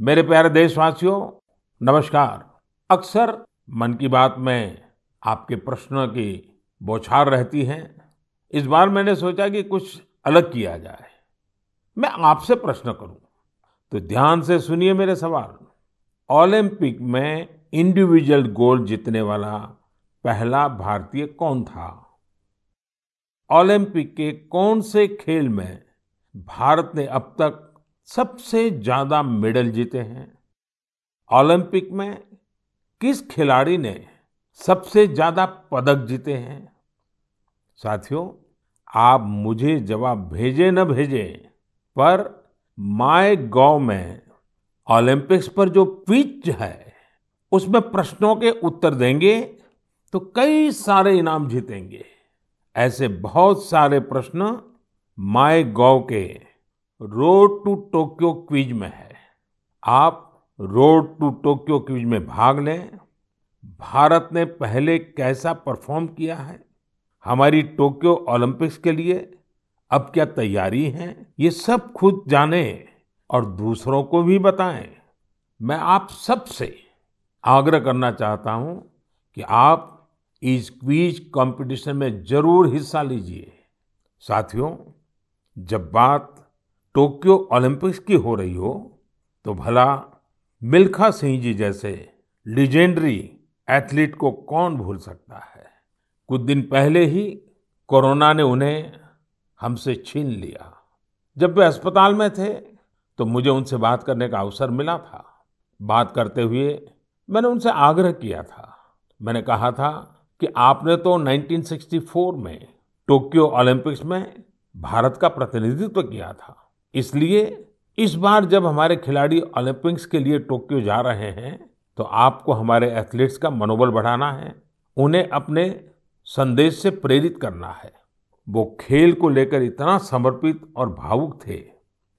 मेरे प्यारे देशवासियों, नमस्कार। अक्सर मन की बात में आपके प्रश्नों की बौछार रहती है। इस बार मैंने सोचा कि कुछ अलग किया जाए। मैं आपसे प्रश्न करूँ। तो ध्यान से सुनिए मेरे सवाल। ओलंपिक में इंडिविजुअल गोल्ड जीतने वाला पहला भारतीय कौन था? ओलंपिक के कौन से खेल में भारत ने अब तक सबसे ज़्यादा मेडल जीते हैं। ओलंपिक में किस खिलाड़ी ने सबसे ज़्यादा पदक जीते हैं? साथियों, आप मुझे जवाब भेजे न भेजे, पर माय गॉव में ओलंपिक्स पर जो पिच है, उसमें प्रश्नों के उत्तर देंगे तो कई सारे इनाम जीतेंगे। ऐसे बहुत सारे प्रश्न माय गॉव के रोड टू टोक्यो क्विज में है। आप रोड टू टोक्यो क्विज में भाग लें। भारत ने पहले कैसा परफॉर्म किया है? हमारी टोक्यो ओलंपिक्स के लिए अब क्या तैयारी है? ये सब खुद जाने और दूसरों को भी बताएँ। मैं आप सबसे आग्रह करना चाहता हूँ कि आप इस क्विज कंपटीशन में ज़रूर हिस्सा लीजिए। साथियों, जब बात टोक्यो ओलंपिक्स की हो रही हो तो भला मिल्खा सिंह जी जैसे लीजेंडरी एथलीट को कौन भूल सकता है? कुछ दिन पहले ही कोरोना ने उन्हें हमसे छीन लिया। जब वे अस्पताल में थे तो मुझे उनसे बात करने का अवसर मिला था। बात करते हुए मैंने उनसे आग्रह किया था। मैंने कहा था कि आपने तो 1964 में टोक्यो ओलंपिक्स में भारत का प्रतिनिधित्व किया था। इसलिए इस बार जब हमारे खिलाड़ी ओलंपिक्स के लिए टोक्यो जा रहे हैं तो आपको हमारे एथलीट्स का मनोबल बढ़ाना है, उन्हें अपने संदेश से प्रेरित करना है। वो खेल को लेकर इतना समर्पित और भावुक थे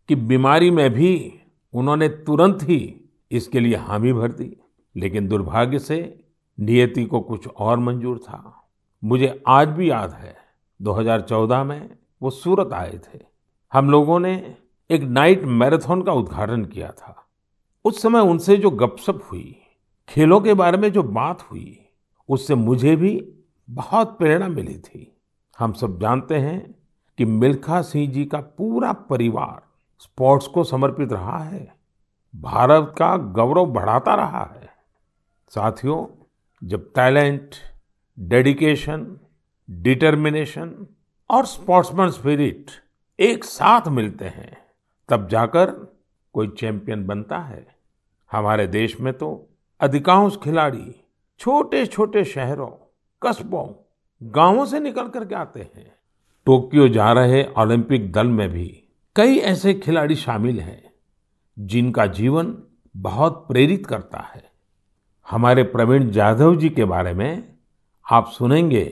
कि बीमारी में भी उन्होंने तुरंत ही इसके लिए हामी भर दी। लेकिन दुर्भाग्य से नियति को कुछ और मंजूर था। मुझे आज भी याद है 2014 में वो सूरत आए थे। हम लोगों ने एक नाइट मैराथन का उद्घाटन किया था। उस समय उनसे जो गपशप हुई, खेलों के बारे में जो बात हुई, उससे मुझे भी बहुत प्रेरणा मिली थी। हम सब जानते हैं कि मिल्खा सिंह जी का पूरा परिवार स्पोर्ट्स को समर्पित रहा है। भारत का गौरव बढ़ाता रहा है। साथियों, जब टैलेंट, डेडिकेशन, डिटर्मिनेशन और स्पोर्ट्समैन स्पिरिट एक साथ मिलते हैं तब जाकर कोई चैंपियन बनता है। हमारे देश में तो अधिकांश खिलाड़ी छोटे छोटे शहरों, कस्बों, गाँवों से निकल करके आते हैं। टोक्यो जा रहे ओलंपिक दल में भी कई ऐसे खिलाड़ी शामिल हैं, जिनका जीवन बहुत प्रेरित करता है। हमारे प्रवीण जाधव जी के बारे में आप सुनेंगे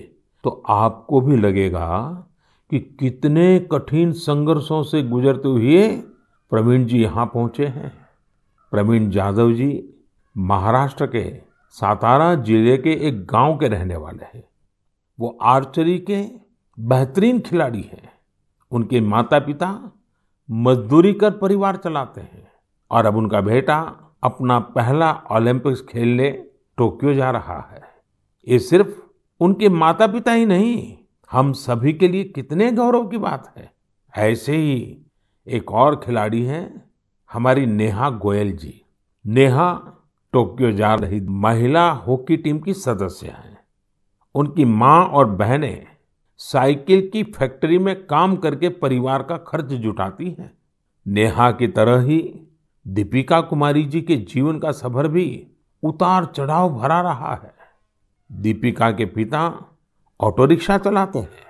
तो आपको भी लगेगा कि कितने कठिन संघर्षों से गुजरते हुए प्रवीण जी यहाँ पहुँचे हैं। प्रवीण जाधव जी महाराष्ट्र के सातारा ज़िले के एक गाँव के रहने वाले हैं। वो आर्चरी के बेहतरीन खिलाड़ी हैं। उनके माता पिता मजदूरी कर परिवार चलाते हैं और अब उनका बेटा अपना पहला ओलंपिक्स खेलने टोक्यो जा रहा है। ये सिर्फ़ उनके माता पिता ही नहीं हम सभी के लिए कितने गौरव की बात है। ऐसे ही एक और खिलाड़ी हैं, हमारी नेहा गोयल जी। नेहा टोक्यो जा रही महिला हॉकी टीम की सदस्य हैं। उनकी माँ और बहनें साइकिल की फैक्ट्री में काम करके परिवार का खर्च जुटाती हैं। नेहा की तरह ही दीपिका कुमारी जी के जीवन का सफ़र भी उतार चढ़ाव भरा रहा है। दीपिका के पिता ऑटो रिक्शा चलाते हैं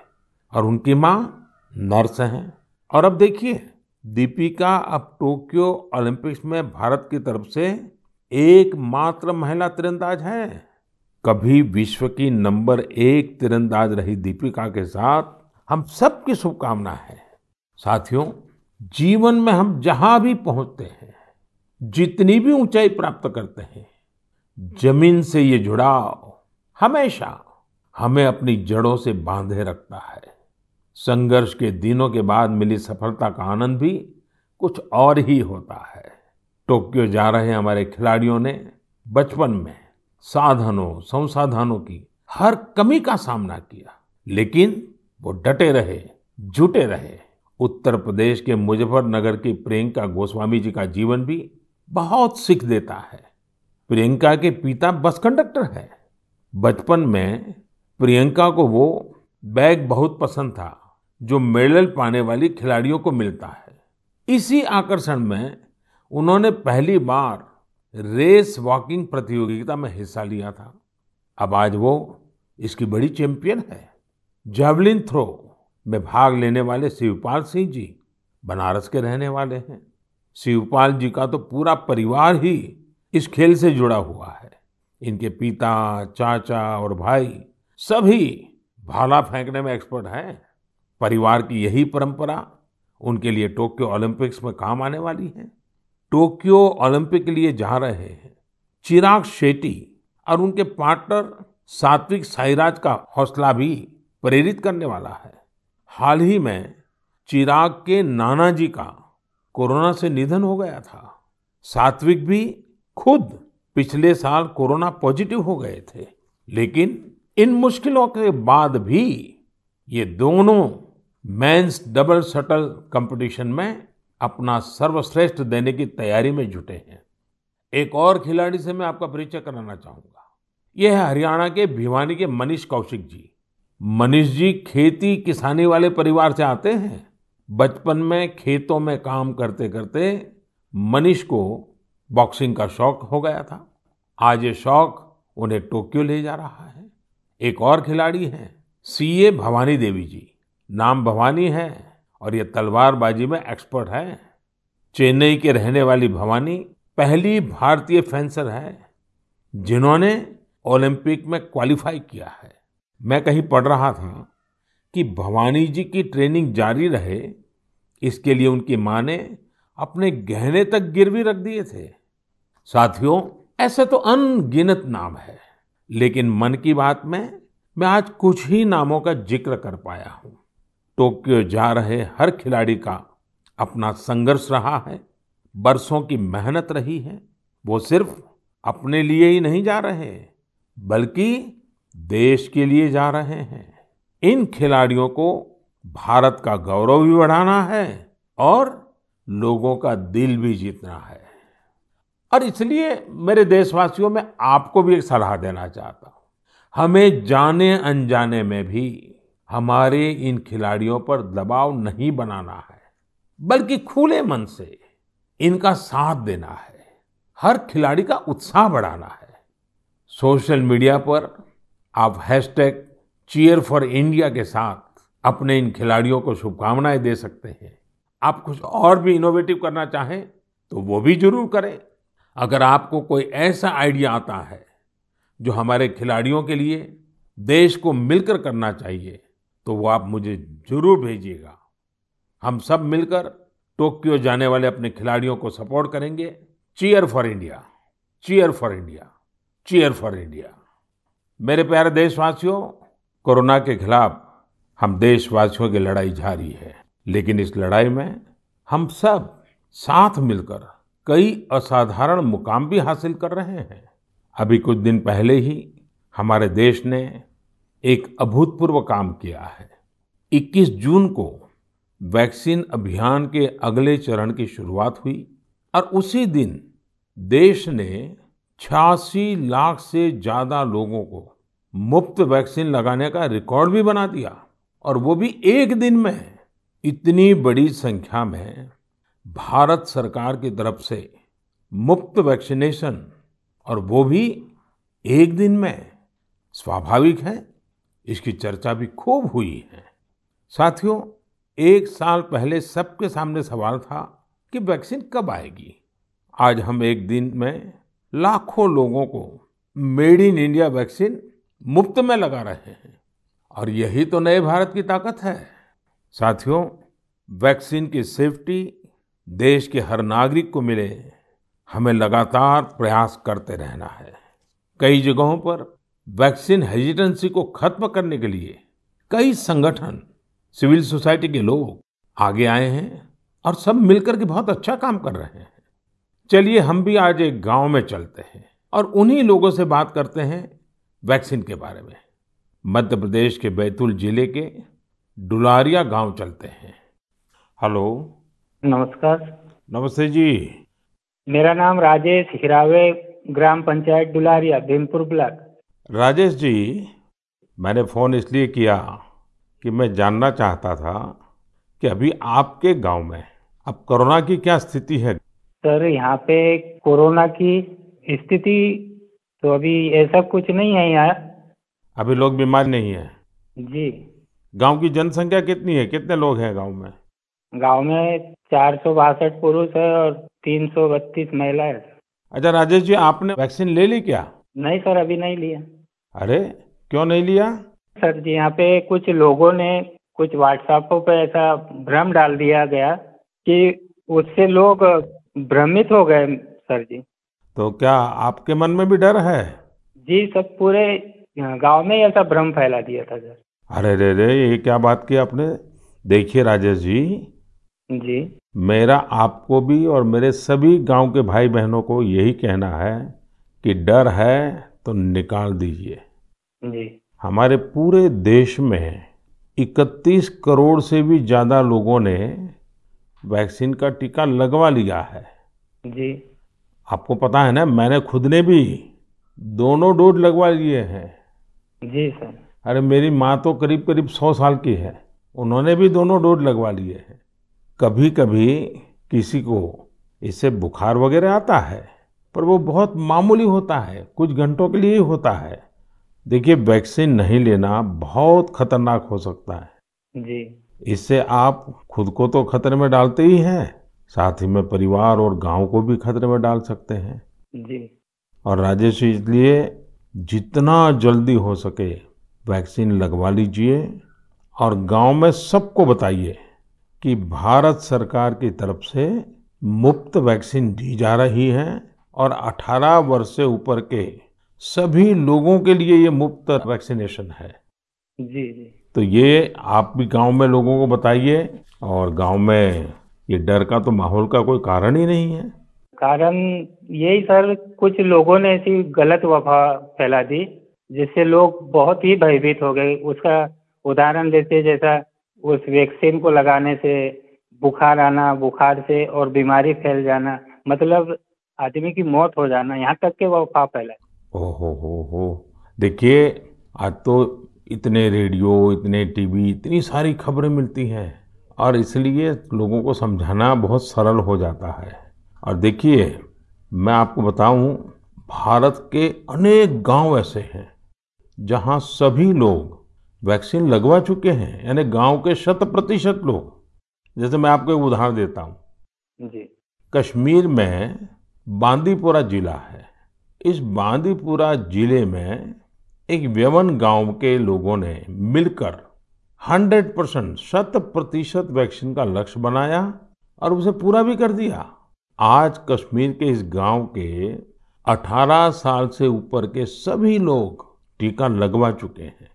और उनकी माँ नर्स हैं। और अब देखिए, दीपिका अब टोक्यो ओलंपिक्स में भारत की तरफ़ से एकमात्र महिला तीरंदाज है। कभी विश्व की नंबर एक तीरंदाज रही दीपिका के साथ। हम सबकी शुभकामना है। साथियों, जीवन में हम जहाँ भी पहुँचते हैं, जितनी भी ऊंचाई प्राप्त करते हैं, ज़मीन से ये जुड़ाव हमेशा हमें अपनी जड़ों से बांधे रखता है। संघर्ष के दिनों के बाद मिली सफलता का आनंद भी कुछ और ही होता है। टोक्यो जा रहे हमारे खिलाड़ियों ने बचपन में साधनों, संसाधनों की हर कमी का सामना किया, लेकिन वो डटे रहे, जुटे रहे। उत्तर प्रदेश के मुजफ्फरनगर की प्रियंका गोस्वामी जी का जीवन भी बहुत सीख देता है। प्रियंका के पिता बस कंडक्टर है। बचपन में प्रियंका को वो बैग बहुत पसंद था, जो मेडल पाने वाली खिलाड़ियों को मिलता है। इसी आकर्षण में उन्होंने पहली बार रेस वॉकिंग प्रतियोगिता में हिस्सा लिया था। अब आज वो इसकी बड़ी चैंपियन है। जेवलिन थ्रो में भाग लेने वाले शिवपाल सिंह जी बनारस के रहने वाले हैं। शिवपाल जी का तो पूरा परिवार ही इस खेल से जुड़ा हुआ है। इनके पिता, चाचा और भाई सभी भाला फेंकने में एक्सपर्ट हैं। परिवार की यही परंपरा उनके लिए टोक्यो ओलंपिक्स में काम आने वाली है। टोक्यो ओलंपिक के लिए जा रहे हैं। चिराग शेट्टी और उनके पार्टनर सात्विक साईराज का हौसला भी प्रेरित करने वाला है। हाल ही में चिराग के नाना जी का कोरोना से निधन हो गया था। सात्विक भी खुद पिछले साल कोरोना पॉजिटिव हो गए थे, लेकिन इन मुश्किलों के बाद भी ये दोनों मेंस डबल शटल कंपटीशन में अपना सर्वश्रेष्ठ देने की तैयारी में जुटे हैं। एक और खिलाड़ी से मैं आपका परिचय कराना चाहूँगा। यह है हरियाणा के भिवानी के मनीष कौशिक जी। मनीष जी खेती किसानी वाले परिवार से आते हैं। बचपन में खेतों में काम करते करते मनीष को बॉक्सिंग का शौक हो गया था। आज ये शौक उन्हें टोक्यो ले जा रहा है। एक और खिलाड़ी हैं, सीए भवानी देवी जी। नाम भवानी है और ये तलवारबाजी में एक्सपर्ट है। चेन्नई के रहने वाली भवानी पहली भारतीय फेंसर है, जिन्होंने ओलंपिक में क्वालिफाई किया है। मैं कहीं पढ़ रहा था कि भवानी जी की ट्रेनिंग जारी रहे, इसके लिए उनकी माँ ने अपने गहने तक गिरवी रख दिए थे। साथियों, ऐसे तो अनगिनत नाम है। लेकिन मन की बात में मैं आज कुछ ही नामों का ज़िक्र कर पाया हूँ। टोक्यो जा रहे हर खिलाड़ी का अपना संघर्ष रहा है, बरसों की मेहनत रही है, वो सिर्फ़ अपने लिए ही नहीं जा रहे, बल्कि देश के लिए जा रहे हैं। इन खिलाड़ियों को भारत का गौरव भी बढ़ाना है और लोगों का दिल भी जीतना है। और इसलिए मेरे देशवासियों, में आपको भी एक सलाह देना चाहता हूँ। हमें जाने अनजाने में भी हमारे इन खिलाड़ियों पर दबाव नहीं बनाना है, बल्कि खुले मन से इनका साथ देना है। हर खिलाड़ी का उत्साह बढ़ाना है। सोशल मीडिया पर आप हैशटैग चीयर फॉर इंडिया के साथ अपने इन खिलाड़ियों को शुभकामनाएँ दे सकते हैं। आप कुछ और भी इनोवेटिव करना चाहें तो वो भी ज़रूर करें। अगर आपको कोई ऐसा आइडिया आता है जो हमारे खिलाड़ियों के लिए देश को मिलकर करना चाहिए तो वो आप मुझे ज़रूर भेजिएगा। हम सब मिलकर टोक्यो जाने वाले अपने खिलाड़ियों को सपोर्ट करेंगे। Cheer for India, cheer for India, cheer for India. मेरे प्यारे देशवासियों, कोरोना के खिलाफ हम देशवासियों की लड़ाई जारी है, लेकिन इस लड़ाई में हम सब साथ मिलकर कई असाधारण मुकाम भी हासिल कर रहे हैं। अभी कुछ दिन पहले ही हमारे देश ने एक अभूतपूर्व काम किया है। 21 जून को वैक्सीन अभियान के अगले चरण की शुरुआत हुई और उसी दिन देश ने छियासी लाख से ज़्यादा लोगों को मुफ़्त वैक्सीन लगाने का रिकॉर्ड भी बना दिया। और वो भी एक दिन में इतनी बड़ी संख्या में भारत सरकार की तरफ़ से मुफ़्त वैक्सीनेशन, और वो भी एक दिन में, स्वाभाविक है, इसकी चर्चा भी खूब हुई है। साथियों, एक साल पहले सबके सामने सवाल था कि वैक्सीन कब आएगी। आज हम एक दिन में लाखों लोगों को मेड इन इंडिया वैक्सीन मुफ़्त में लगा रहे हैं, और यही तो नए भारत की ताकत है। साथियों, वैक्सीन की सेफ्टी देश के हर नागरिक को मिले, हमें लगातार प्रयास करते रहना है। कई जगहों पर वैक्सीन हेजिटेंसी को खत्म करने के लिए कई संगठन, सिविल सोसाइटी के लोग आगे आए हैं और सब मिलकर के बहुत अच्छा काम कर रहे हैं। चलिए हम भी आज एक गाँव में चलते हैं और उन्हीं लोगों से बात करते हैं वैक्सीन के बारे में। मध्य प्रदेश के बैतूल ज़िले के डुलारिया गाँव चलते हैं। हेलो। नमस्कार। नमस्ते जी। मेरा नाम राजेश हिरावे ग्राम पंचायत डुलारिया भीमपुर ब्लॉक। राजेश जी मैंने फ़ोन इसलिए किया कि मैं जानना चाहता था कि अभी आपके गाँव में अब कोरोना की क्या स्थिति है? सर यहाँ पे कोरोना की स्थिति तो अभी ऐसा कुछ नहीं है यहाँ अभी लोग बीमार नहीं है। जी। गाँव की जनसंख्या कितनी है? कितने लोग हैं गाँव में? गाँव में चार सौ बासठ पुरुष है और तीन सौ बत्तीस महिला है। अच्छा राजेश जी आपने वैक्सीन ले ली क्या? नहीं सर अभी नहीं लिया। अरे क्यों नहीं लिया? सर जी यहाँ पे कुछ लोगों ने कुछ व्हाट्सएप पे ऐसा भ्रम डाल दिया गया कि उससे लोग भ्रमित हो गए सर जी। तो क्या आपके मन में भी डर है? जी सब पूरे गाँव में ऐसा भ्रम फैला दिया था सर। अरे रे रे ये क्या बात की आपने? देखिए राजेश जी जी। मेरा आपको भी और मेरे सभी गाँव के भाई बहनों को यही कहना है कि डर है तो निकाल दीजिए। जी। हमारे पूरे देश में 31 करोड़ से भी ज़्यादा लोगों ने वैक्सीन का टीका लगवा लिया है। जी। आपको पता है ना मैंने खुद ने भी दोनों डोज लगवा लिए हैं। जी सर। अरे मेरी माँ तो करीब करीब सौ साल की है। उन्होंने भी दोनों डोज लगवा लिए हैं। कभी कभी किसी को इससे बुखार वगैरह आता है पर वो बहुत मामूली होता है कुछ घंटों के लिए ही होता है। देखिए वैक्सीन नहीं लेना बहुत खतरनाक हो सकता है। जी। इससे आप खुद को तो खतरे में डालते ही हैं साथ ही में परिवार और गाँव को भी खतरे में डाल सकते हैं। जी। और राजेश इसलिए जितना जल्दी हो सके वैक्सीन लगवा लीजिए और गाँव में सबको बताइए। कि भारत सरकार की तरफ़ से मुफ़्त वैक्सीन दी जा रही है और 18 वर्ष से ऊपर के सभी लोगों के लिए ये मुफ़्त वैक्सीनेशन है। जी जी। तो ये आप भी गाँव में लोगों को बताइए और गाँव में ये डर का तो माहौल का कोई कारण ही नहीं है। कारण यही सर कुछ लोगों ने ऐसी गलत वफा फैला दी जिससे लोग बहुत ही भयभीत हो गए। उसका उदाहरण देते जैसा उस वैक्सीन को लगाने से, बुखार आना, बुखार से और बीमारी फैल जाना मतलब आदमी की मौत हो जाना, यहाँ तक के वफा फैला ओ हो हो हो। देखिए, आज तो इतने रेडियो, इतने टीवी, इतनी सारी खबरें मिलती हैं और इसलिए लोगों को समझाना बहुत सरल हो जाता है। और देखिए, मैं आपको बताऊँ, भारत के अनेक गाँव ऐसे हैं जहाँ सभी लोग वैक्सीन लगवा चुके हैं यानी गाँव के शत प्रतिशत लोग। जैसे मैं आपको एक उदाहरण देता हूँ। जी। कश्मीर में बांदीपुरा जिला है। इस बांदीपुरा ज़िले में एक व्यवन गाँव के लोगों ने मिलकर 100 परसेंट शत प्रतिशत वैक्सीन का लक्ष्य बनाया और उसे पूरा भी कर दिया। आज कश्मीर के इस गाँव के 18 साल से ऊपर के सभी लोग टीका लगवा चुके हैं।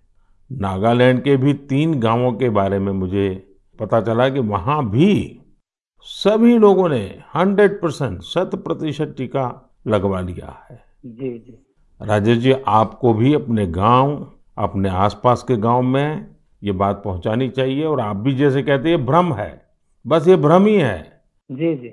नागालैंड के भी तीन गाँवों के बारे में मुझे पता चला कि वहाँ भी सभी लोगों ने 100 परसेंट शत प्रतिशत टीका लगवा लिया है। जी जी। राजेश जी आपको भी अपने गाँव अपने आसपास के गाँव में ये बात पहुंचानी चाहिए और आप भी जैसे कहते हैं भ्रम है। बस ये भ्रम ही है। जी जी।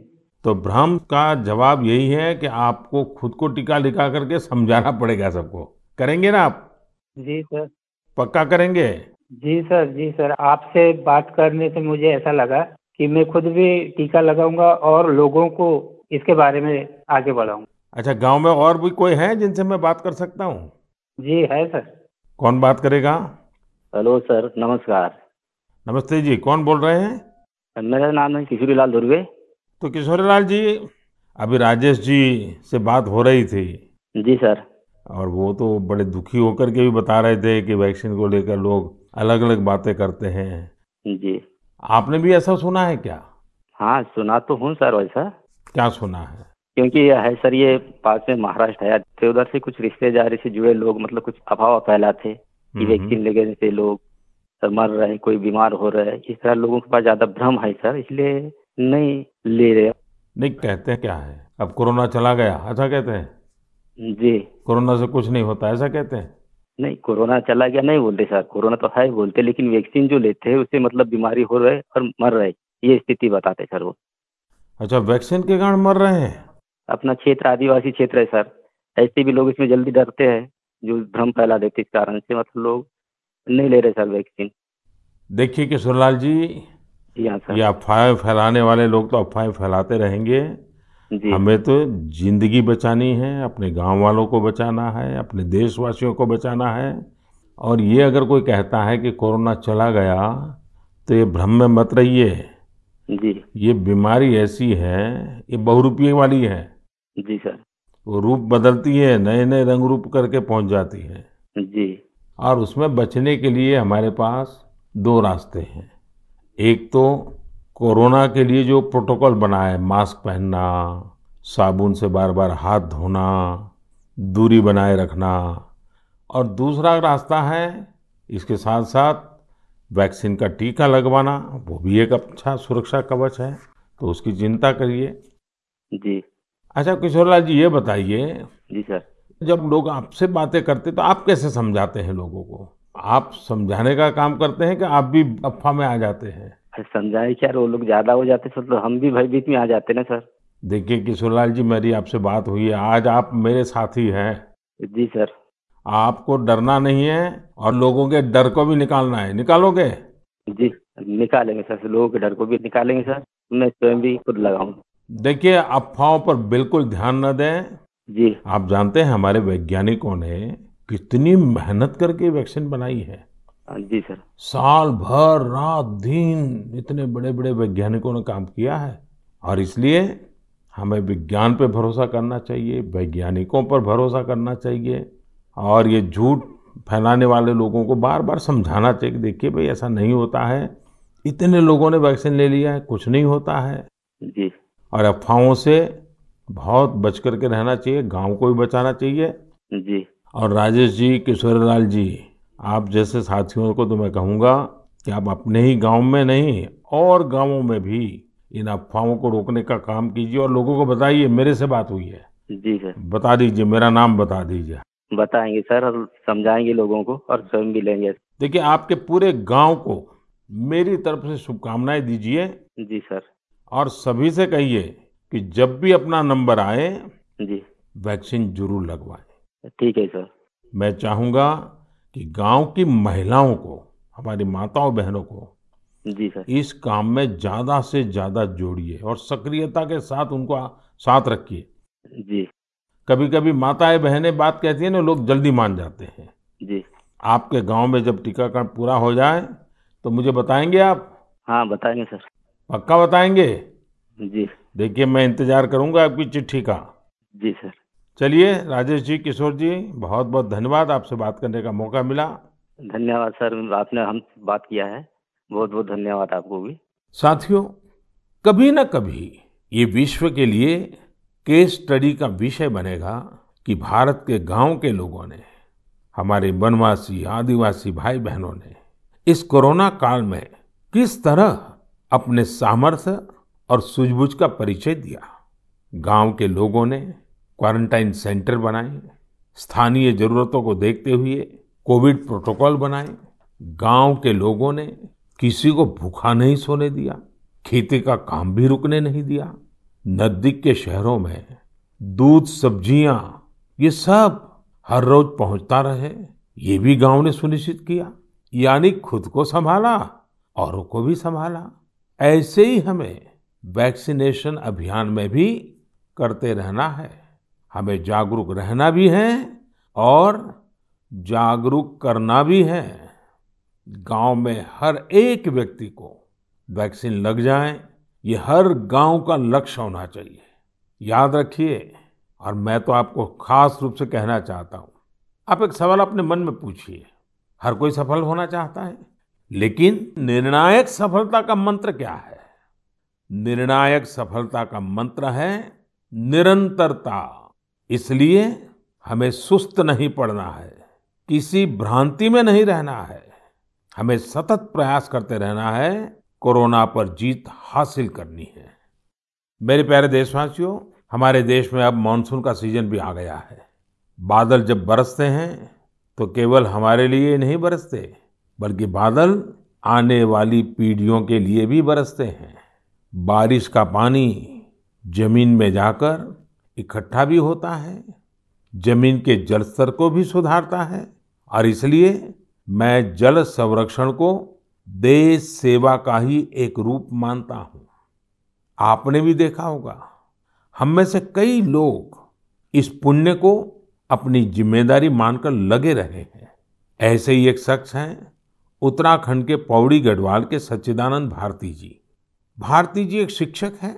तो भ्रम का जवाब यही है कि आपको खुद को टीका लिखा करके समझाना पड़ेगा सबको। करेंगे ना आप? जी सर। पक्का करेंगे? जी सर जी सर। आपसे बात करने से मुझे ऐसा लगा कि मैं खुद भी टीका लगाऊँगा और लोगों को इसके बारे में आगे बढ़ाऊँगा। अच्छा गाँव में और भी कोई है जिनसे मैं बात कर सकता हूँ? जी है सर। कौन बात करेगा? हेलो सर नमस्कार। नमस्ते जी कौन बोल रहे हैं? मेरा नाम है किशोरी लाल दुर्वे। तो किशोरी लाल जी अभी राजेश जी से बात हो रही थी। जी सर। और वो तो बड़े दुखी होकर के भी बता रहे थे कि वैक्सीन को लेकर लोग अलग अलग बातें करते हैं। जी। आपने भी ऐसा सुना है क्या? हाँ सुना तो हूँ सर वैसा। क्या सुना है? क्योंकि है सर ये पास में महाराष्ट्र है तो उधर से कुछ रिश्तेदारी से जुड़े लोग मतलब कुछ अफवाह फैलाते कि वैक्सीन लेने से लोग सर मर रहे कोई बीमार हो रहे हैं इस तरह लोगों के पास ज़्यादा भ्रम है सर इसलिए नहीं ले रहे। नहीं कहते क्या है? अब कोरोना चला गया अच्छा कहते हैं। जी। कोरोना से कुछ नहीं होता ऐसा कहते हैं? नहीं कोरोना चला गया नहीं बोलते सर। कोरोना तो है बोलते लेकिन वैक्सीन जो लेते हैं उससे मतलब बीमारी हो रहे और मर रहे ये स्थिति बताते सर वो। अच्छा वैक्सीन के कारण मर रहे हैं? अपना क्षेत्र आदिवासी क्षेत्र है सर। ऐसे भी लोग इसमें जल्दी डरते हैं जो भ्रम फैला देते इस कारण से मतलब लोग नहीं ले रहे सर वैक्सीन। देखिए किशोरलाल जी जी हाँ सर। ये अफवाहें फैलाने वाले लोग तो अफवाहें फैलाते रहेंगे। जी। हमें तो ज़िंदगी बचानी है अपने गाँव वालों को बचाना है अपने देशवासियों को बचाना है। और ये अगर कोई कहता है कि कोरोना चला गया तो ये भ्रम में मत रहिए। जी। ये बीमारी ऐसी है ये बहुरूपीय वाली है। जी सर। वो रूप बदलती है नए नए रंग रूप करके पहुँच जाती है। जी। और उसमें बचने के लिए हमारे पास दो रास्ते हैं। एक तो कोरोना के लिए जो प्रोटोकॉल बना है मास्क पहनना साबुन से बार बार हाथ धोना दूरी बनाए रखना और दूसरा रास्ता है इसके साथ साथ वैक्सीन का टीका लगवाना वो भी एक अच्छा सुरक्षा कवच है तो उसकी चिंता करिए। जी। अच्छा किशोरलाल जी ये बताइए जी सर। जब लोग आपसे बातें करते तो आप कैसे समझाते हैं लोगों को? आप समझाने का काम करते हैं कि आप भी अफवाह में आ जाते हैं? अरे समझाए क्या वो लोग ज़्यादा हो जाते सर तो हम भी भयभीत में आ जाते ना सर। देखिए किशोरलाल जी मेरी आपसे बात हुई है। आज आप मेरे साथी हैं। जी सर। आपको डरना नहीं है और लोगों के डर को भी निकालना है। निकालोगे? जी निकालेंगे सर लोगों के डर को भी निकालेंगे सर। मैं स्वयं भी खुद लगाऊँगा देखिए अफवाहों पर बिल्कुल ध्यान न दें। जी। आप जानते हैं हमारे वैज्ञानिकों ने कितनी मेहनत करके वैक्सीन बनाई हाँ, जी सर। साल भर रात दिन इतने बड़े बड़े वैज्ञानिकों ने काम किया है और इसलिए हमें विज्ञान पे भरोसा करना चाहिए वैज्ञानिकों पर भरोसा करना चाहिए और ये झूठ फैलाने वाले लोगों को बार बार समझाना चाहिए कि देखिए भाई ऐसा नहीं होता है इतने लोगों ने वैक्सीन ले लिया है कुछ नहीं होता है। जी। और अफवाहों से बहुत बच करके रहना चाहिए गाँव को भी बचाना चाहिए। जी। और राजेश जी किशोरलाल जी आप जैसे साथियों को तो मैं कहूँगा कि आप अपने ही गाँव में नहीं और गाँवों में भी इन अफवाहों को रोकने का काम कीजिए और लोगों को बताइए मेरे से बात हुई है। जी सर। बता दीजिए मेरा नाम बता दीजिए। बताएँगे सर और समझाएँगे लोगों को और स्वयं भी लेंगे। देखिए आपके पूरे गाँव को मेरी तरफ़ से शुभकामनाएँ दीजिए। जी सर। और सभी से कहिए कि जब भी अपना नंबर आए जी। वैक्सीन ज़रूर लगवाएँ। ठीक है सर। मैं चाहूँगा कि गाँव की महिलाओं को हमारी माताओं बहनों को जी सर। इस काम में ज़्यादा से ज़्यादा जोड़िए और सक्रियता के साथ उनको साथ रखिए। जी। कभी कभी माताएँ बहनें बात कहती है ना लोग जल्दी मान जाते हैं। जी। आपके गाँव में जब टीकाकरण पूरा हो जाए तो मुझे बताएँगे आप? हाँ बताएँगे सर। पक्का बताएँगे? जी। देखिए मैं इंतज़ार करूँगा आपकी चिट्ठी का। जी सर। चलिए राजेश जी किशोर जी बहुत बहुत धन्यवाद। आपसे बात करने का मौका मिला। धन्यवाद सर आपने हम बात किया है। बहुत बहुत धन्यवाद आपको भी। साथियों कभी न कभी ये विश्व के लिए केस स्टडी का विषय बनेगा कि भारत के गाँव के लोगों ने हमारे वनवासी आदिवासी भाई बहनों ने इस कोरोना काल में किस तरह अपने सामर्थ्य और सूझबूझ का परिचय दिया। गाँव के लोगों ने क्वारंटाइन सेंटर बनाए, स्थानीय जरूरतों को देखते हुए कोविड प्रोटोकॉल बनाए। गाँव के लोगों ने किसी को भूखा नहीं सोने दिया, खेती का काम भी रुकने नहीं दिया। नज़दीक के शहरों में दूध, सब्ज़ियाँ, ये सब हर रोज पहुँचता रहे, ये भी गाँव ने सुनिश्चित किया। यानी खुद को संभाला, औरों को भी संभाला। ऐसे ही हमें वैक्सीनेशन अभियान में भी करते रहना है। हमें जागरूक रहना भी है और जागरूक करना भी है। गाँव में हर एक व्यक्ति को वैक्सीन लग जाए, ये हर गाँव का लक्ष्य होना चाहिए। याद रखिए, और मैं तो आपको खास रूप से कहना चाहता हूँ, आप एक सवाल अपने मन में पूछिए। हर कोई सफल होना चाहता है? लेकिन निर्णायक सफलता का मंत्र क्या है? निर्णायक सफलता का मंत्र है निरंतरता। इसलिए हमें सुस्त नहीं पड़ना है। किसी भ्रांति में नहीं रहना है। हमें सतत प्रयास करते रहना है, कोरोना पर जीत हासिल करनी है। मेरे प्यारे देशवासियों, हमारे देश में अब मानसून का सीज़न भी आ गया है। बादल जब बरसते हैं तो केवल हमारे लिए नहीं बरसते, बल्कि बादल आने वाली पीढ़ियों के लिए भी बरसते हैं। बारिश का पानी ज़मीन में जाकर इकट्ठा भी होता है, ज़मीन के जल स्तर को भी सुधारता है और इसलिए मैं जल संरक्षण को देश सेवा का ही एक रूप मानता हूँ। आपने भी देखा होगा, हम में से कई लोग इस पुण्य को अपनी ज़िम्मेदारी मानकर लगे रहे हैं। ऐसे ही एक शख्स हैं, उत्तराखंड के पौड़ी गढ़वाल के सच्चिदानंद भारती जी। भारती जी एक शिक्षक हैं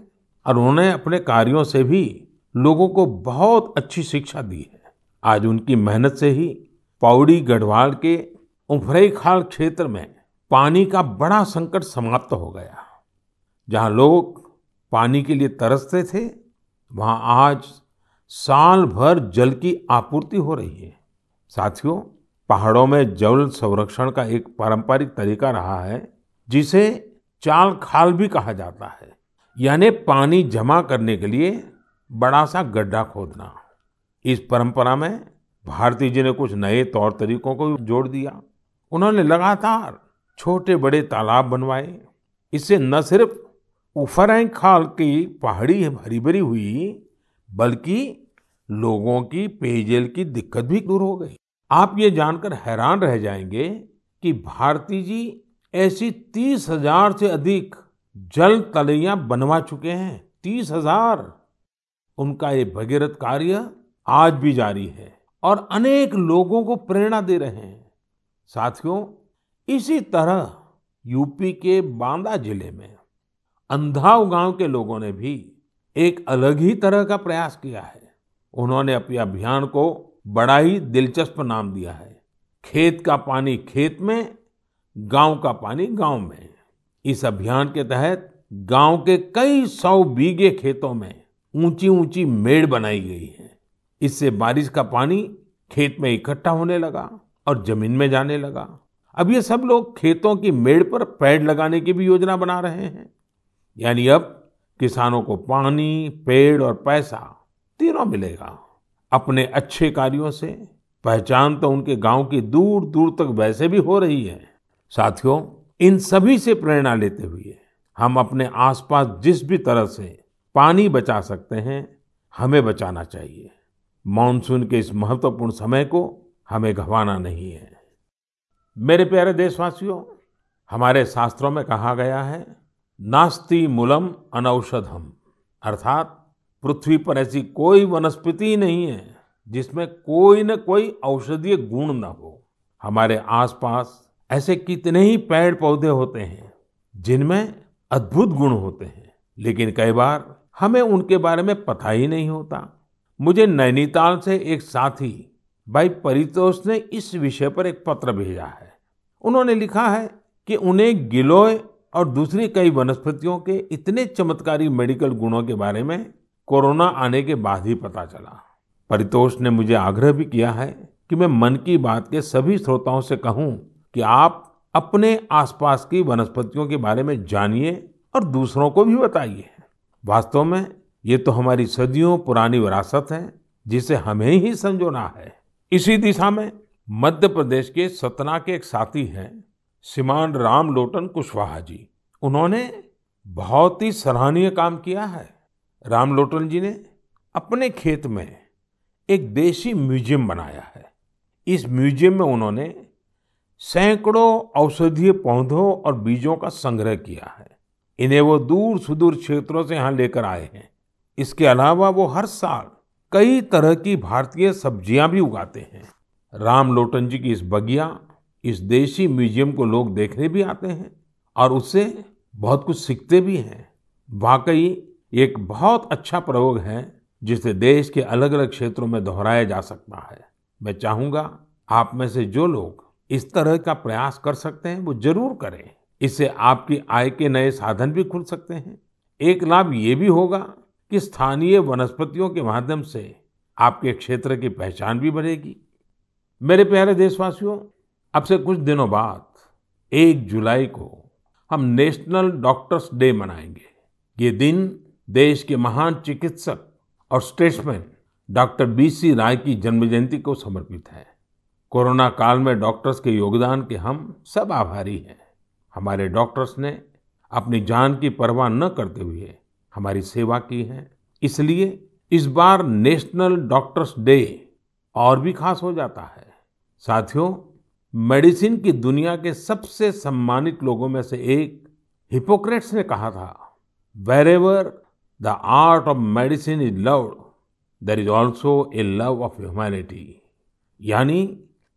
और उन्होंने अपने कार्यों से भी लोगों को बहुत अच्छी शिक्षा दी है। आज उनकी मेहनत से ही पौड़ी गढ़वाल के उफरईखाल क्षेत्र में पानी का बड़ा संकट समाप्त हो गया। जहाँ लोग पानी के लिए तरसते थे, वहाँ आज साल भर जल की आपूर्ति हो रही है। साथियों, पहाड़ों में जल संरक्षण का एक पारंपरिक तरीका रहा है, जिसे चाल खाल भी कहा जाता है। यानी पानी जमा करने के लिए बड़ा सा गड्ढा खोदना। इस परंपरा में भारती जी ने कुछ नए तौर तरीकों को जोड़ दिया। उन्होंने लगातार छोटे बड़े तालाब बनवाए। इससे न सिर्फ़ उफरैंग खाल की पहाड़ी हरी भरी हुई, बल्कि लोगों की पेयजल की दिक्कत भी दूर हो गई। आप ये जानकर हैरान रह जाएँगे कि भारती जी ऐसी तीस हज़ार से अधिक जल तलैया बनवा चुके हैं। तीस हज़ार! उनका ये भगीरथ कार्य आज भी जारी है और अनेक लोगों को प्रेरणा दे रहे हैं। साथियों, इसी तरह यूपी के बांदा ज़िले में अंधाव गाँव के लोगों ने भी एक अलग ही तरह का प्रयास किया है। उन्होंने अपने अभियान को बड़ा ही दिलचस्प नाम दिया है। खेत का पानी खेत में, गाँव का पानी गाँव में। इस अभियान के तहत गाँव के कई सौ बीघे खेतों में ऊँची ऊँची मेड़ बनाई गई है। इससे बारिश का पानी खेत में इकट्ठा होने लगा और ज़मीन में जाने लगा। अब ये सब लोग खेतों की मेड़ पर पेड़ लगाने की भी योजना बना रहे हैं। यानी अब किसानों को पानी, पेड़ और पैसा तीनों मिलेगा। अपने अच्छे कार्यों से पहचान तो उनके गाँव की दूर दूर तक वैसे भी हो रही है। साथियों, इन सभी से प्रेरणा लेते हुए हम अपने आसपास जिस भी तरह से पानी बचा सकते हैं, हमें बचाना चाहिए। मानसून के इस महत्वपूर्ण समय को हमें गंवाना नहीं है। मेरे प्यारे देशवासियों, हमारे शास्त्रों में कहा गया है, नास्ति मूलम अनौषधम। अर्थात, पृथ्वी पर ऐसी कोई वनस्पति नहीं है, जिसमें कोई न कोई औषधीय गुण न हो। हमारे आसपास ऐसे कितने ही पेड़ पौधे होते हैं, जिनमें अद्भुत गुण होते हैं, लेकिन कई बार हमें उनके बारे में पता ही नहीं होता। मुझे नैनीताल से एक साथी, भाई परितोष ने इस विषय पर एक पत्र भेजा है। उन्होंने लिखा है कि उन्हें गिलोय और दूसरी कई वनस्पतियों के इतने चमत्कारी मेडिकल गुणों के बारे में कोरोना आने के बाद ही पता चला। परितोष ने मुझे आग्रह भी किया है कि मैं मन की बात के सभी श्रोताओं से कहूँ कि आप अपने आसपास की वनस्पतियों के बारे में जानिए और दूसरों को भी बताइए। वास्तव में ये तो हमारी सदियों पुरानी विरासत है, जिसे हमें ही संजोना है। इसी दिशा में मध्य प्रदेश के सतना के एक साथी हैं, श्रीमान राम लोटन कुशवाहा जी। उन्होंने बहुत ही सराहनीय काम किया है। राम लोटन जी ने अपने खेत में एक देशी म्यूज़ियम बनाया है। इस म्यूज़ियम में उन्होंने सैकड़ों औषधीय पौधों और बीजों का संग्रह किया है। इन्हें वो दूर सुदूर क्षेत्रों से यहाँ लेकर आए हैं। इसके अलावा वो हर साल कई तरह की भारतीय सब्ज़ियाँ भी उगाते हैं। राम लोटन जी की इस बगिया, इस देशी म्यूज़ियम को लोग देखने भी आते हैं और उससे बहुत कुछ सीखते भी हैं। वाकई एक बहुत अच्छा प्रयोग है जिसे देश के अलग अलग क्षेत्रों में दोहराया जा सकता है। मैं चाहूँगा आप में से जो लोग इस तरह का प्रयास कर सकते हैं, वो ज़रूर करें। इससे आपकी आय के नए साधन भी खुल सकते हैं। एक लाभ ये भी होगा कि स्थानीय वनस्पतियों के माध्यम से आपके क्षेत्र की पहचान भी बढ़ेगी। मेरे प्यारे देशवासियों, अब से कुछ दिनों बाद एक जुलाई को हम नेशनल डॉक्टर्स डे मनाएँगे। ये दिन देश के महान चिकित्सक और स्टेट्समैन डॉक्टर बीसी राय की जन्म जयंती को समर्पित है। कोरोना काल में डॉक्टर्स के योगदान के हम सब आभारी हैं। हमारे डॉक्टर्स ने अपनी जान की परवाह न करते हुए हमारी सेवा की है। इसलिए इस बार नेशनल डॉक्टर्स डे और भी खास हो जाता है। साथियों, मेडिसिन की दुनिया के सबसे सम्मानित लोगों में से एक हिपोक्रेट्स ने कहा था wherever the art of medicine is loved there is also a love of humanity यानी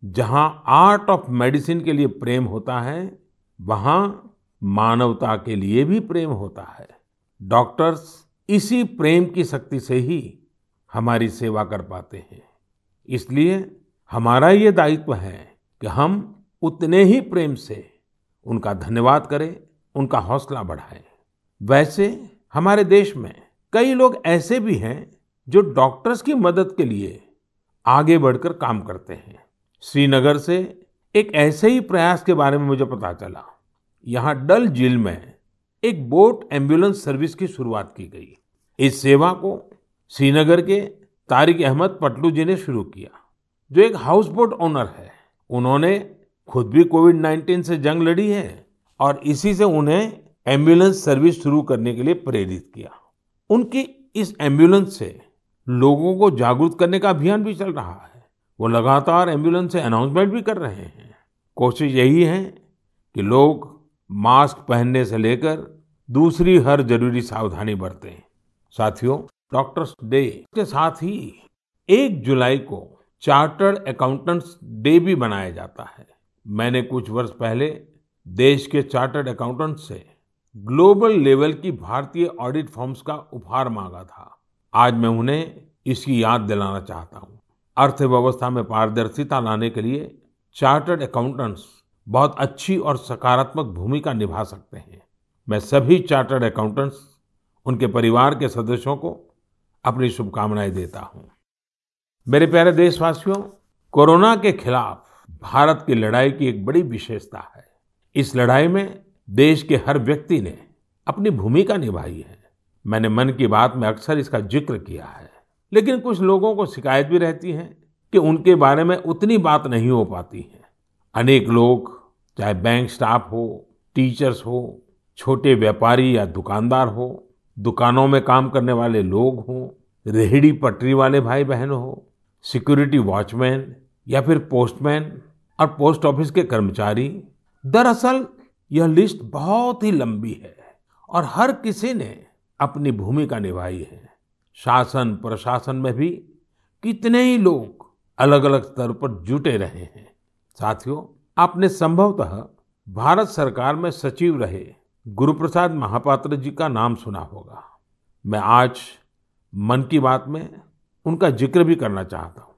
जहाँ आर्ट ऑफ़ मेडिसिन के लिए प्रेम होता है वहाँ मानवता के लिए भी प्रेम होता है। डॉक्टर्स इसी प्रेम की शक्ति से ही हमारी सेवा कर पाते हैं। इसलिए हमारा ये दायित्व है कि हम उतने ही प्रेम से उनका धन्यवाद करें, उनका हौसला बढ़ाएँ। वैसे हमारे देश में कई लोग ऐसे भी हैं जो डॉक्टर्स की मदद के लिए आगे बढ़कर काम करते हैं। श्रीनगर से एक ऐसे ही प्रयास के बारे में मुझे पता चला। यहाँ डल झील में एक बोट एंबुलेंस सर्विस की शुरुआत की गई। इस सेवा को श्रीनगर के तारिक अहमद पटलू जी ने शुरू किया, जो एक हाउस बोट ओनर है। उन्होंने खुद भी कोविड 19 से जंग लड़ी है और इसी से उन्हें एंबुलेंस सर्विस शुरू करने के लिए प्रेरित किया। उनकी इस एंबुलेंस से लोगों को जागरूक करने का अभियान भी चल रहा है। वो लगातार एंबुलेंस से अनाउंसमेंट भी कर रहे हैं। कोशिश यही है कि लोग मास्क पहनने से लेकर दूसरी हर ज़रूरी सावधानी बरतें। साथियों, डॉक्टर्स डे के साथ ही एक जुलाई को चार्टर्ड अकाउंटेंट्स डे भी मनाया जाता है। मैंने कुछ वर्ष पहले देश के चार्टर्ड अकाउंटेंट्स से ग्लोबल लेवल की भारतीय ऑडिट फॉर्म्स का उपहार मांगा था। आज मैं उन्हें इसकी याद दिलाना चाहता हूँ। अर्थव्यवस्था में पारदर्शिता लाने के लिए चार्टर्ड अकाउंटेंट्स बहुत अच्छी और सकारात्मक भूमिका निभा सकते हैं। मैं सभी चार्टर्ड अकाउंटेंट्स, उनके परिवार के सदस्यों को अपनी शुभकामनाएँ देता हूँ। मेरे प्यारे देशवासियों, कोरोना के खिलाफ भारत की लड़ाई की एक बड़ी विशेषता है। इस लड़ाई में देश के हर व्यक्ति ने अपनी भूमिका निभाई है। मैंने मन की बात में अक्सर इसका ज़िक्र किया है, लेकिन कुछ लोगों को शिकायत भी रहती है कि उनके बारे में उतनी बात नहीं हो पाती है। अनेक लोग, चाहे बैंक स्टाफ हो, टीचर्स हो, छोटे व्यापारी या दुकानदार हो, दुकानों में काम करने वाले लोग हों, रेहड़ी पटरी वाले भाई बहन हो, सिक्योरिटी वॉचमैन या फिर पोस्टमैन और पोस्ट ऑफ़िस के कर्मचारी, दरअसल यह लिस्ट बहुत ही लंबी है और हर किसी ने अपनी भूमिका निभाई है। शासन, प्रशासन में भी कितने ही लोग अलग अलग स्तर पर जुटे रहे हैं। साथियों, आपने संभवतः भारत सरकार में सचिव रहे गुरुप्रसाद महापात्र जी का नाम सुना होगा। मैं आज मन की बात में उनका ज़िक्र भी करना चाहता हूँ।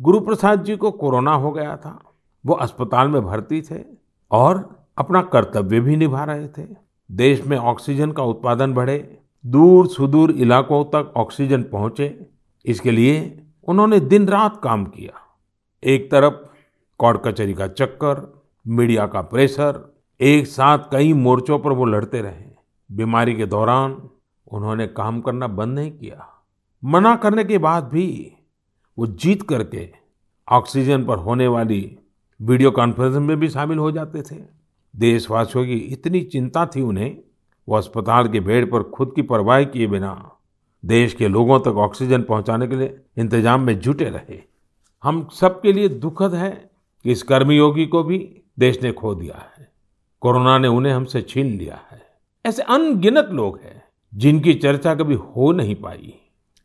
गुरुप्रसाद जी को कोरोना हो गया था, वो अस्पताल में भर्ती थे और अपना कर्तव्य भी निभा रहे थे। देश में ऑक्सीजन का उत्पादन बढ़े दूर सुदूर इलाकों तक ऑक्सीजन पहुँचे। इसके लिए उन्होंने दिन रात काम किया। एक तरफ़ कोर्ट कचहरी का चक्कर, मीडिया का प्रेशर, एक साथ कई मोर्चों पर वो लड़ते रहे। बीमारी के दौरान उन्होंने काम करना बंद नहीं किया। मना करने के बाद भी वो जीत करके ऑक्सीजन पर होने वाली वीडियो कॉन्फ्रेंस में भी शामिल हो जाते थे। देशवासियों की इतनी चिंता थी उन्हें, वो अस्पताल के बेड पर खुद की परवाह किए बिना देश के लोगों तक ऑक्सीजन पहुँचाने के लिए इंतज़ाम में जुटे रहे। हम सबके लिए दुखद है कि इस कर्मयोगी को भी देश ने खो दिया है। कोरोना ने उन्हें हमसे छीन लिया है। ऐसे अनगिनत लोग हैं जिनकी चर्चा कभी हो नहीं पाई।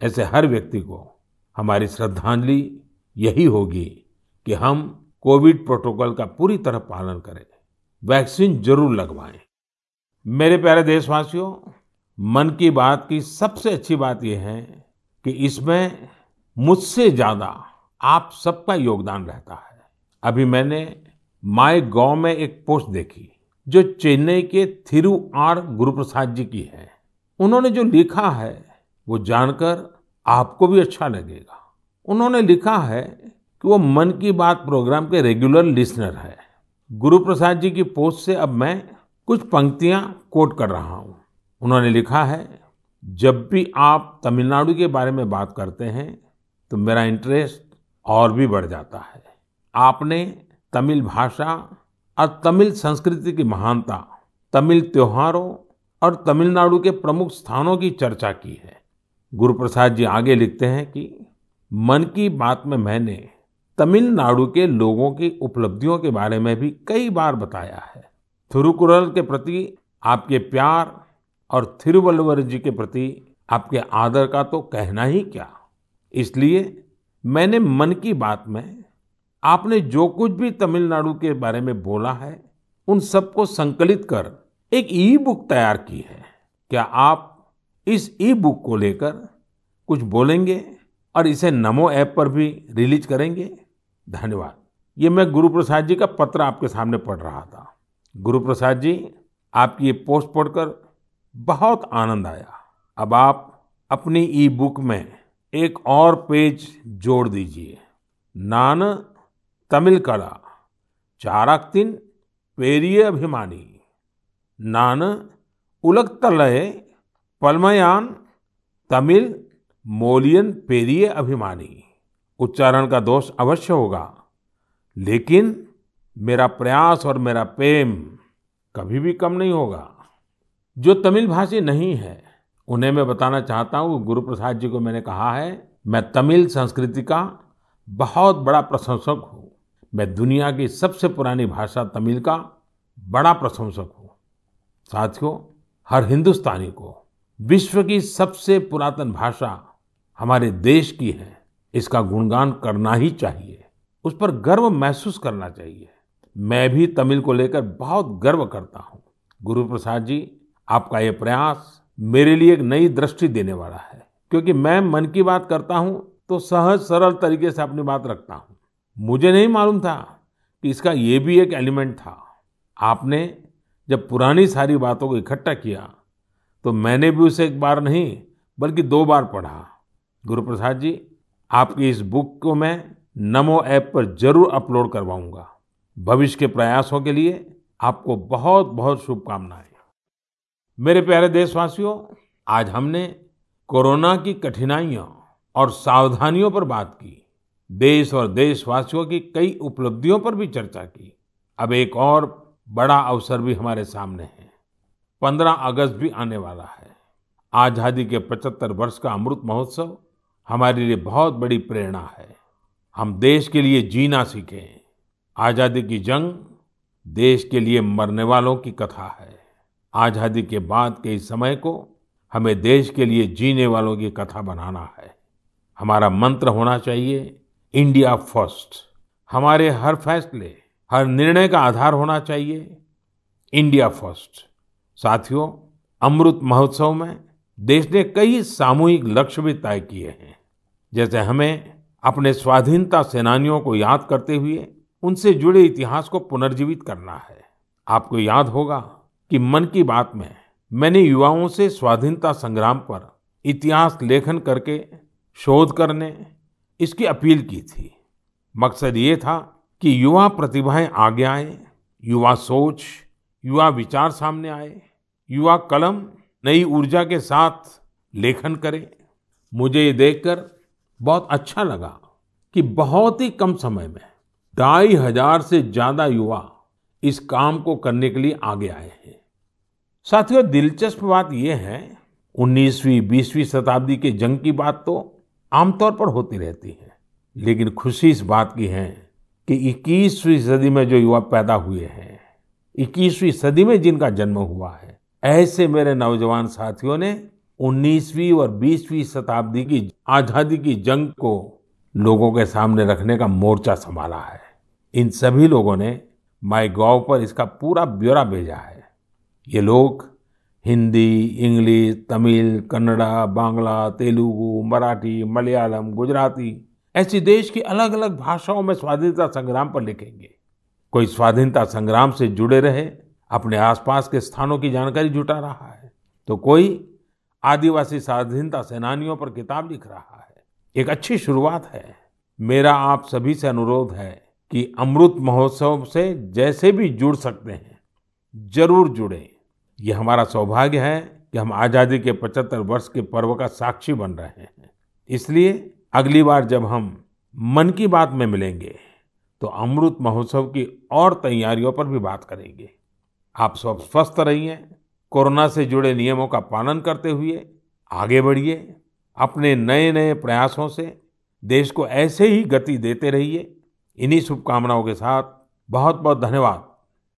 ऐसे हर व्यक्ति को हमारी श्रद्धांजलि यही होगी कि हम कोविड प्रोटोकॉल का पूरी तरह पालन करें। वैक्सीन ज़रूर लगवाएँ। मेरे प्यारे देशवासियों मन की बात की सबसे अच्छी बात यह है कि इसमें मुझसे ज़्यादा आप सबका योगदान रहता है। अभी मैंने माय गॉव में एक पोस्ट देखी जो चेन्नई के थिरु आर गुरुप्रसाद जी की है। उन्होंने जो लिखा है, वो जानकर आपको भी अच्छा लगेगा। उन्होंने लिखा है कि वो मन की बात प्रोग्राम के रेगुलर लिसनर है। गुरुप्रसाद जी की पोस्ट से अब मैं कुछ पंक्तियाँ कोट कर रहा हूँ। उन्होंने लिखा है, जब भी आप तमिलनाडु के बारे में बात करते हैं तो मेरा इंटरेस्ट और भी बढ़ जाता है। आपने तमिल भाषा और तमिल संस्कृति की महानता, तमिल त्योहारों और तमिलनाडु के प्रमुख स्थानों की चर्चा की है। गुरु प्रसाद जी आगे लिखते हैं कि, मन की बात में मैंने तमिलनाडु के लोगों की उपलब्धियों के बारे में भी कई बार बताया है। थिरुकुरल के प्रति आपके प्यार और थिरुवल्लुवर जी के प्रति आपके आदर का तो कहना ही क्या। इसलिए मैंने मन की बात में आपने जो कुछ भी तमिलनाडु के बारे में बोला है, उन सबको संकलित कर एक ई बुक तैयार की है। क्या आप इस ई बुक को लेकर कुछ बोलेंगे और इसे नमो ऐप पर भी रिलीज़ करेंगे? धन्यवाद। ये मैं गुरु प्रसाद जी का पत्र आपके सामने पढ़ रहा था। गुरु प्रसाद जी आपकी ये पोस्ट पढ़कर बहुत आनंद आया। अब आप अपनी ई बुक में एक और पेज जोड़ दीजिए। नान तमिल कला, चाराक्तिन, पेरिय अभिमानी। नान उलगतलय, पलमयान, तमिल, मोलियन, पेरिय अभिमानी। उच्चारण का दोष अवश्य होगा। लेकिन मेरा प्रयास और मेरा प्रेम कभी भी कम नहीं होगा। जो तमिल भाषी नहीं है, उन्हें मैं बताना चाहता हूँ गुरु प्रसाद जी को मैंने कहा है, मैं तमिल संस्कृति का बहुत बड़ा प्रशंसक हूँ। मैं दुनिया की सबसे पुरानी भाषा तमिल का बड़ा प्रशंसक हूँ। साथियों, हर हिंदुस्तानी को विश्व की सबसे पुरातन भाषा हमारे देश की है, इसका गुणगान करना ही चाहिए। उस पर गर्व महसूस करना चाहिए। मैं भी तमिल को लेकर बहुत गर्व करता हूँ। गुरु प्रसाद जी आपका ये प्रयास मेरे लिए एक नई दृष्टि देने वाला है। क्योंकि मैं मन की बात करता हूँ तो सहज सरल तरीके से अपनी बात रखता हूँ। मुझे नहीं मालूम था कि इसका ये भी एक एलिमेंट था। आपने जब पुरानी सारी बातों को इकट्ठा किया तो मैंने भी उसे एक बार नहीं, बल्कि दो बार पढ़ा। गुरु प्रसाद जी, आपकी इस बुक को मैं नमो ऐप पर ज़रूर अपलोड करवाऊँगा। भविष्य के प्रयासों के लिए आपको बहुत बहुत शुभकामनाएँ। मेरे प्यारे देशवासियों, आज हमने कोरोना की कठिनाइयों और सावधानियों पर बात की। देश और देशवासियों की कई उपलब्धियों पर भी चर्चा की। अब एक और बड़ा अवसर भी हमारे सामने है। 15 अगस्त भी आने वाला है। आज़ादी के 75 वर्ष का अमृत महोत्सव हमारे लिए बहुत बड़ी प्रेरणा है। हम देश के लिए जीना सीखें। आज़ादी की जंग देश के लिए मरने वालों की कथा है। आज़ादी के बाद के इस समय को हमें देश के लिए जीने वालों की कथा बनाना है। हमारा मंत्र होना चाहिए, इंडिया फ़र्स्ट. हमारे हर फैसले, हर निर्णय का आधार होना चाहिए, इंडिया फ़र्स्ट. साथियों, अमृत महोत्सव में देश ने कई सामूहिक लक्ष्य भी तय किए हैं। जैसे हमें अपने स्वाधीनता सेनानियों को याद करते हुए उनसे जुड़े इतिहास को पुनर्जीवित करना है। आपको याद होगा कि मन की बात में मैंने युवाओं से स्वाधीनता संग्राम पर इतिहास लेखन करके, शोध करने, इसकी अपील की थी। मकसद ये था कि युवा प्रतिभाएँ आगे आए, युवा सोच, युवा विचार सामने आए, युवा कलम, नई ऊर्जा के साथ लेखन करे। मुझे ये देखकर बहुत अच्छा लगा कि बहुत ही कम समय में ढाई हज़ार से ज़्यादा युवा इस काम को करने के लिए आगे आए हैं। साथियों, दिलचस्प बात यह है 19वीं 20वीं शताब्दी के जंग की बात तो आमतौर पर होती रहती है, लेकिन खुशी इस बात की है कि 21वीं सदी में जो युवा पैदा हुए हैं 21वीं सदी में जिनका जन्म हुआ है, ऐसे मेरे नौजवान साथियों ने 19वीं और 20वीं शताब्दी की आज़ादी की जंग को लोगों के सामने रखने का मोर्चा संभाला है। इन सभी लोगों ने माई गॉव पर इसका पूरा ब्यौरा भेजा है। ये लोग हिंदी, इंग्लिश, तमिल, कन्नड़ा, बांग्ला, तेलुगु, मराठी, मलयालम, गुजराती ऐसी देश की अलग अलग भाषाओं में स्वाधीनता संग्राम पर लिखेंगे। कोई स्वाधीनता संग्राम से जुड़े रहे, अपने आसपास के स्थानों की जानकारी जुटा रहा है तो कोई आदिवासी स्वाधीनता सेनानियों पर किताब लिख रहा है। एक अच्छी शुरुआत है। मेरा आप सभी से अनुरोध है कि अमृत महोत्सव से जैसे भी जुड़ सकते हैं, ज़रूर जुड़े। ये हमारा सौभाग्य है कि हम आज़ादी के 75 वर्ष के पर्व का साक्षी बन रहे हैं। इसलिए अगली बार जब हम मन की बात में मिलेंगे तो अमृत महोत्सव की और तैयारियों पर भी बात करेंगे। आप सब स्वस्थ रहिए, कोरोना से जुड़े नियमों का पालन करते हुए आगे बढ़िए, अपने नए नए प्रयासों से देश को ऐसे ही गति देते रहिए। इन्हीं शुभकामनाओं के साथ बहुत बहुत धन्यवाद।